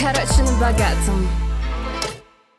Короче, на богатом.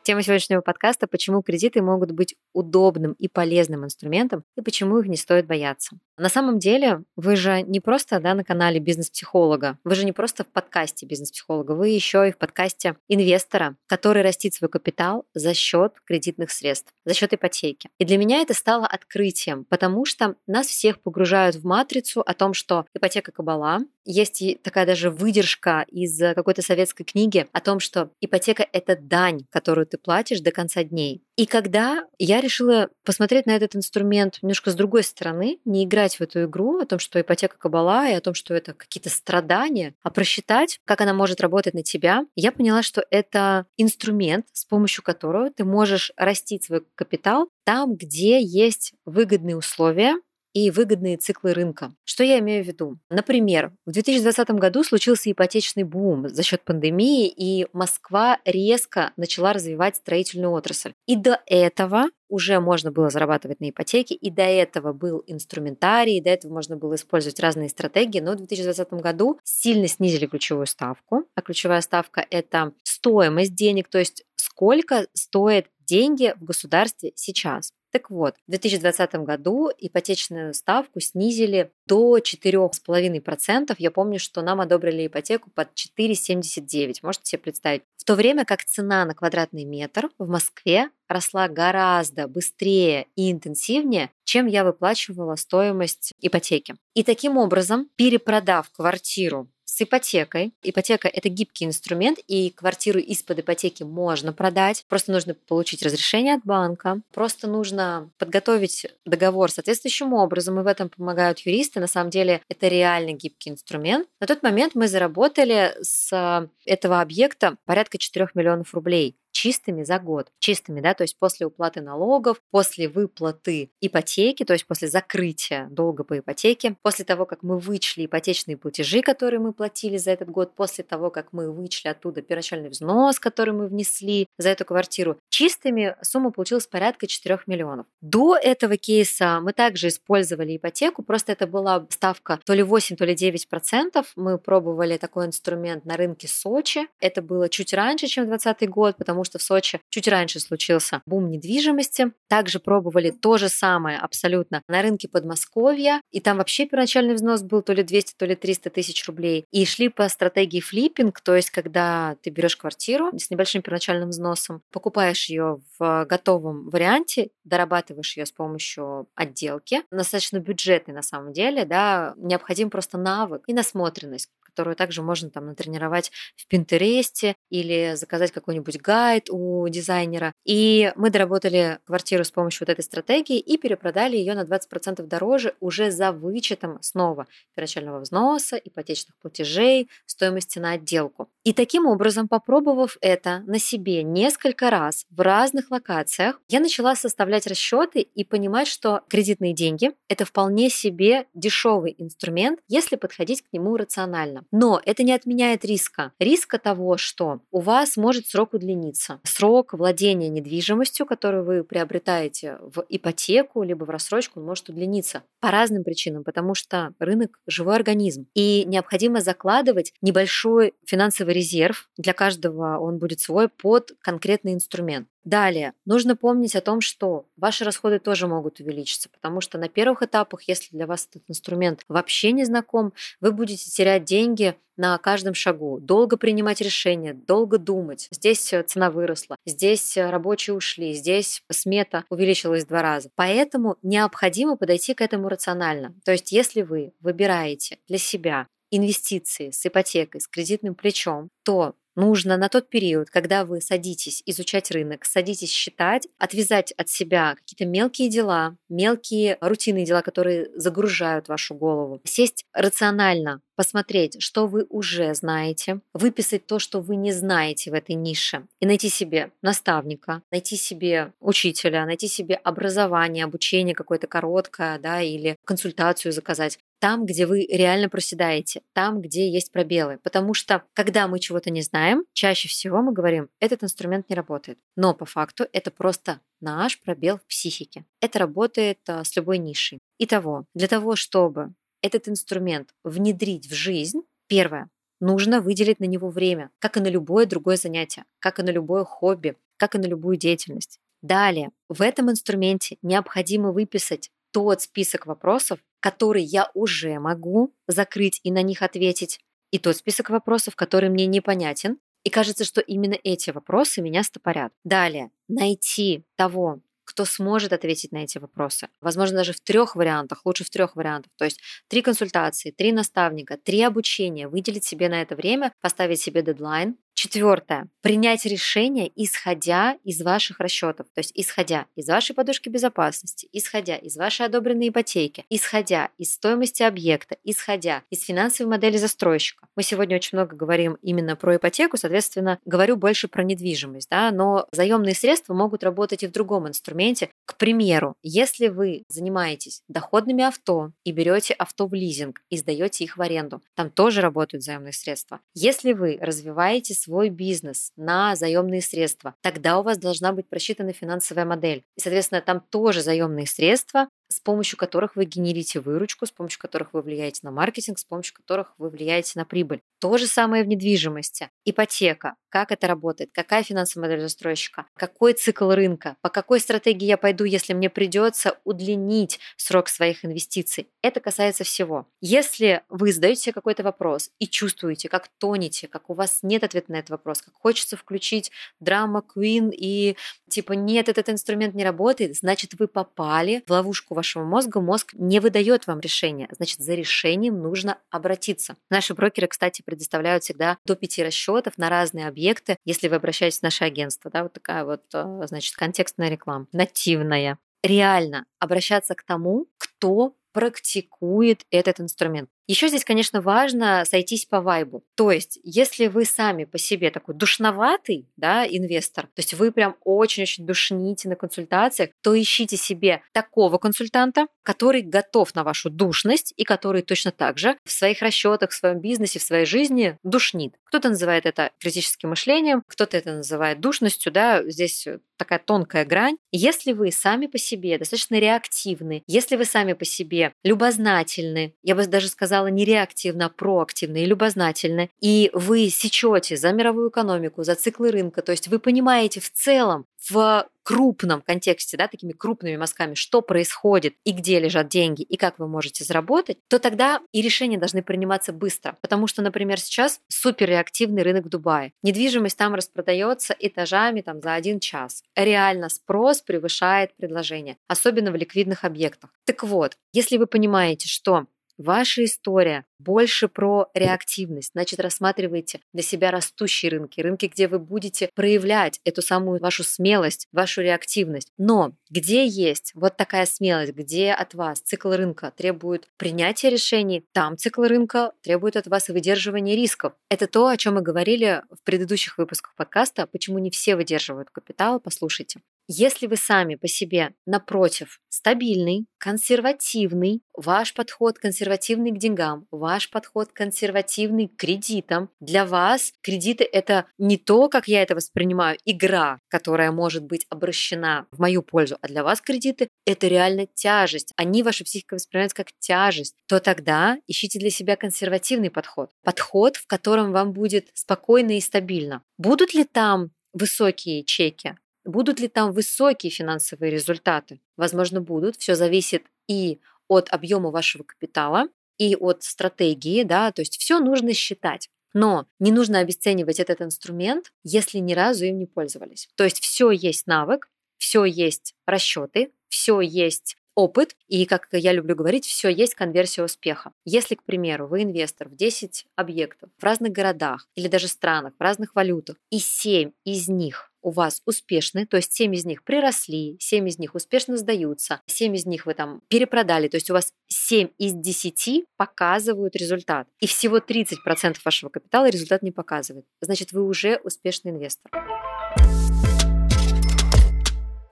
Тема сегодняшнего подкаста – почему кредиты могут быть удобным и полезным инструментом, и почему их не стоит бояться. На самом деле, вы же не просто да, на канале бизнес-психолога, вы же не просто в подкасте бизнес-психолога, вы еще и в подкасте инвестора, который растит свой капитал за счет кредитных средств, за счет ипотеки. И для меня это стало открытием, потому что нас всех погружают в матрицу о том, что ипотека кабала, есть такая даже выдержка из какой-то советской книги о том, что ипотека – это дань, которую ты платишь до конца дней. И когда я решила посмотреть на этот инструмент немножко с другой стороны, не играть в эту игру о том, что ипотека кабала и о том, что это какие-то страдания, а просчитать, как она может работать на тебя, я поняла, что это инструмент, с помощью которого ты можешь растить свой капитал там, где есть выгодные условия, и выгодные циклы рынка. Что я имею в виду? Например, в 2020 году случился ипотечный бум за счет пандемии, и Москва резко начала развивать строительную отрасль. И до этого уже можно было зарабатывать на ипотеке, и до этого был инструментарий, и до этого можно было использовать разные стратегии, но в 2020 году сильно снизили ключевую ставку, а ключевая ставка – это стоимость денег, то есть сколько стоит деньги в государстве сейчас. Так вот, в 2020 году ипотечную ставку снизили до 4,5%. Я помню, что нам одобрили ипотеку под 4,79. Можете себе представить. В то время как цена на квадратный метр в Москве росла гораздо быстрее и интенсивнее, чем я выплачивала стоимость ипотеки. И таким образом, перепродав квартиру ипотекой. Ипотека – это гибкий инструмент, и квартиру из-под ипотеки можно продать. Просто нужно получить разрешение от банка. Просто нужно подготовить договор соответствующим образом, и в этом помогают юристы. На самом деле это реально гибкий инструмент. На тот момент мы заработали с этого объекта порядка 4 миллионов рублей чистыми за год. Чистыми, да, то есть после уплаты налогов, после выплаты ипотеки, то есть после закрытия долга по ипотеке, после того, как мы вычли ипотечные платежи, которые мы платили за этот год, после того, как мы вычли оттуда первоначальный взнос, который мы внесли за эту квартиру, чистыми сумма получилась порядка 4 миллионов. До этого кейса мы также использовали ипотеку, просто это была ставка то ли 8, то ли 9 процентов. Мы пробовали такой инструмент на рынке Сочи. Это было чуть раньше, чем 2020 год, потому потому что в Сочи чуть раньше случился бум недвижимости. Также пробовали то же самое абсолютно на рынке Подмосковья, и там вообще первоначальный взнос был то ли 200, то ли 300 тысяч рублей. И шли по стратегии флиппинг, то есть когда ты берешь квартиру с небольшим первоначальным взносом, покупаешь ее в готовом варианте, дорабатываешь ее с помощью отделки, достаточно бюджетный на самом деле, да, необходим просто навык и насмотренность, которую также можно там натренировать в Пинтересте или заказать какой-нибудь гайд у дизайнера. И мы доработали квартиру с помощью вот этой стратегии и перепродали ее на 20% дороже уже за вычетом снова первоначального взноса, ипотечных платежей, стоимости на отделку. И таким образом, попробовав это на себе несколько раз в разных локациях, я начала составлять расчеты и понимать, что кредитные деньги – это вполне себе дешевый инструмент, если подходить к нему рационально. Но это не отменяет риска. Риска того, что у вас может срок удлиниться. Срок владения недвижимостью, которую вы приобретаете в ипотеку, либо в рассрочку, он может удлиниться по разным причинам, потому что рынок – живой организм. И необходимо закладывать небольшой финансовый резерв. Для каждого он будет свой под конкретный инструмент. Далее, нужно помнить о том, что ваши расходы тоже могут увеличиться, потому что на первых этапах, если для вас этот инструмент вообще не знаком, вы будете терять деньги на каждом шагу, долго принимать решения, долго думать. Здесь э, цена выросла, здесь э, рабочие ушли, здесь смета увеличилась в два раза. Поэтому необходимо подойти к этому рационально. То есть если вы выбираете для себя инвестиции с ипотекой, с кредитным плечом, то нужно на тот период, когда вы садитесь изучать рынок, садитесь считать, отвязать от себя какие-то мелкие дела, мелкие рутинные дела, которые загружают вашу голову, сесть рационально, посмотреть, что вы уже знаете, выписать то, что вы не знаете в этой нише, и найти себе наставника, найти себе учителя, найти себе образование, обучение какое-то короткое, да, или консультацию заказать там, где вы реально проседаете, там, где есть пробелы. Потому что, когда мы чего-то не знаем, чаще всего мы говорим, этот инструмент не работает. Но по факту это просто наш пробел в психике. Это работает а, с любой нишей. Итого, для того, чтобы этот инструмент внедрить в жизнь, первое, нужно выделить на него время, как и на любое другое занятие, как и на любое хобби, как и на любую деятельность. Далее, в этом инструменте необходимо выписать тот список вопросов, который я уже могу закрыть и на них ответить, и тот список вопросов, который мне непонятен, и кажется, что именно эти вопросы меня стопорят. Далее, найти того, кто сможет ответить на эти вопросы. Возможно, даже в трех вариантах, лучше в трех вариантах. То есть три консультации, три наставника, три обучения, выделить себе на это время, поставить себе дедлайн, Четвертое. Принять решение, исходя из ваших расчетов, то есть исходя из вашей подушки безопасности, исходя из вашей одобренной ипотеки, исходя из стоимости объекта, исходя из финансовой модели застройщика. Мы сегодня очень много говорим именно про ипотеку, соответственно, говорю больше про недвижимость, да, но заемные средства могут работать и в другом инструменте. К примеру, если вы занимаетесь доходными авто и берете авто в лизинг и сдаете их в аренду, там тоже работают заемные средства. Если вы развиваете свой бизнес на заемные средства, тогда у вас должна быть просчитана финансовая модель. И, соответственно, там тоже заемные средства, с помощью которых вы генерите выручку, с помощью которых вы влияете на маркетинг, с помощью которых вы влияете на прибыль. То же самое в недвижимости. Ипотека. Как это работает? Какая финансовая модель застройщика? Какой цикл рынка? По какой стратегии я пойду, если мне придется удлинить срок своих инвестиций? Это касается всего. Если вы задаете себе какой-то вопрос и чувствуете, как тонете, как у вас нет ответа на этот вопрос, как хочется включить драма Queen и типа нет, этот инструмент не работает, значит вы попали в ловушку вашего мозга, мозг не выдает вам решение, значит за решением нужно обратиться. Наши брокеры, кстати, предоставляют всегда до пяти расчетов на разные объекты, если вы обращаетесь в наше агентство. Да, вот такая вот, э, значит, контекстная реклама, нативная. Реально обращаться к тому, кто практикует этот инструмент. Еще здесь, конечно, важно сойтись по вайбу. То есть, если вы сами по себе такой душноватый да, инвестор, то есть вы прям очень-очень душните на консультациях, то ищите себе такого консультанта, который готов на вашу душность и который точно так же в своих расчетах, в своем бизнесе, в своей жизни душнит. Кто-то называет это критическим мышлением, кто-то это называет душностью, да, здесь такая тонкая грань. Если вы сами по себе достаточно реактивны, если вы сами по себе любознательны, я бы даже сказала, сказала, не реактивно, а проактивно и любознательно, и вы сечете за мировую экономику, за циклы рынка, то есть вы понимаете в целом, в крупном контексте, да, такими крупными мазками, что происходит и где лежат деньги и как вы можете заработать, то тогда и решения должны приниматься быстро. Потому что, например, сейчас суперреактивный рынок в Дубае. Недвижимость там распродается этажами там, за один час. Реально спрос превышает предложение, особенно в ликвидных объектах. Так вот, если вы понимаете, что Ваша история больше про реактивность. Значит, рассматривайте для себя растущие рынки, рынки, где вы будете проявлять эту самую вашу смелость, вашу реактивность. Но где есть вот такая смелость, где от вас цикл рынка требует принятия решений, там цикл рынка требует от вас выдерживания рисков. Это то, о чем мы говорили в предыдущих выпусках подкаста, почему не все выдерживают капитал, послушайте. Если вы сами по себе, напротив, стабильный, консервативный, ваш подход консервативный к деньгам, ваш подход консервативный к кредитам, для вас кредиты это не то, как я это воспринимаю, игра, которая может быть обращена в мою пользу, а для вас кредиты это реально тяжесть. Они ваша психика воспринимают как тяжесть. То тогда ищите для себя консервативный подход. Подход, в котором вам будет спокойно и стабильно. Будут ли там высокие чеки? Будут ли там высокие финансовые результаты? Возможно, будут. Все зависит и от объема вашего капитала, и от стратегии, да, то есть все нужно считать. Но не нужно обесценивать этот инструмент, если ни разу им не пользовались. То есть все есть навык, все есть расчеты, все есть опыт, и, как я люблю говорить, все есть конверсия успеха. Если, к примеру, вы инвестор в 10 объектов в разных городах или даже странах, в разных валютах, и 7 из них у вас успешны, то есть 7 из них приросли, 7 из них успешно сдаются, 7 из них вы там перепродали, то есть у вас 7 из 10 показывают результат, и всего 30% вашего капитала результат не показывает. Значит, вы уже успешный инвестор.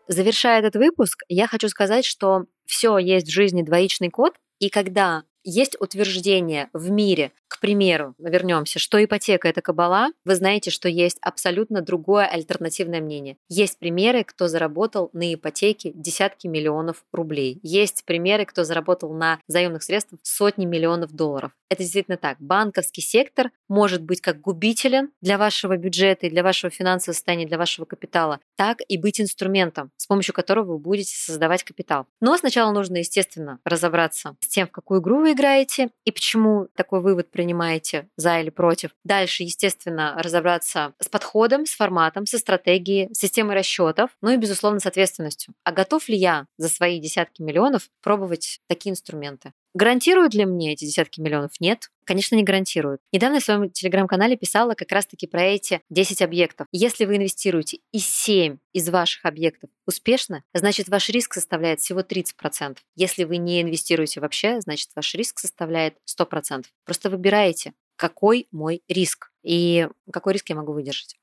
Завершая этот выпуск, я хочу сказать, что все есть в жизни двоичный код, и когда есть утверждение в мире, к примеру, вернемся, что ипотека это кабала, вы знаете, что есть абсолютно другое альтернативное мнение. Есть примеры, кто заработал на ипотеке десятки миллионов рублей. Есть примеры, кто заработал на заемных средствах сотни миллионов долларов. Это действительно так. Банковский сектор может быть как губителен для вашего бюджета и для вашего финансового состояния, для вашего капитала, так и быть инструментом, с помощью которого вы будете создавать капитал. Но сначала нужно, естественно, разобраться с тем, в какую игру вы играете и почему такой вывод принимаете за или против. Дальше, естественно, разобраться с подходом, с форматом, со стратегией, с системой расчетов, ну и, безусловно, с ответственностью. А готов ли я за свои десятки миллионов пробовать такие инструменты? Гарантируют ли мне эти десятки миллионов? Нет. Конечно, не гарантируют. Недавно в своем телеграм-канале писала как раз-таки про эти 10 объектов. Если вы инвестируете и 7 из ваших объектов успешно, значит ваш риск составляет всего 30%. Если вы не инвестируете вообще, значит ваш риск составляет 100%. Просто выбираете, какой мой риск и какой риск я могу выдержать.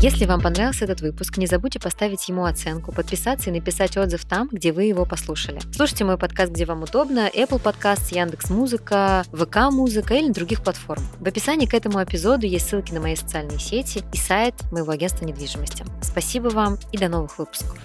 Если вам понравился этот выпуск, не забудьте поставить ему оценку, подписаться и написать отзыв там, где вы его послушали. Слушайте мой подкаст, где вам удобно, Apple Podcast, Яндекс Музыка, ВК Музыка или на других платформ. В описании к этому эпизоду есть ссылки на мои социальные сети и сайт моего агентства недвижимости. Спасибо вам и до новых выпусков.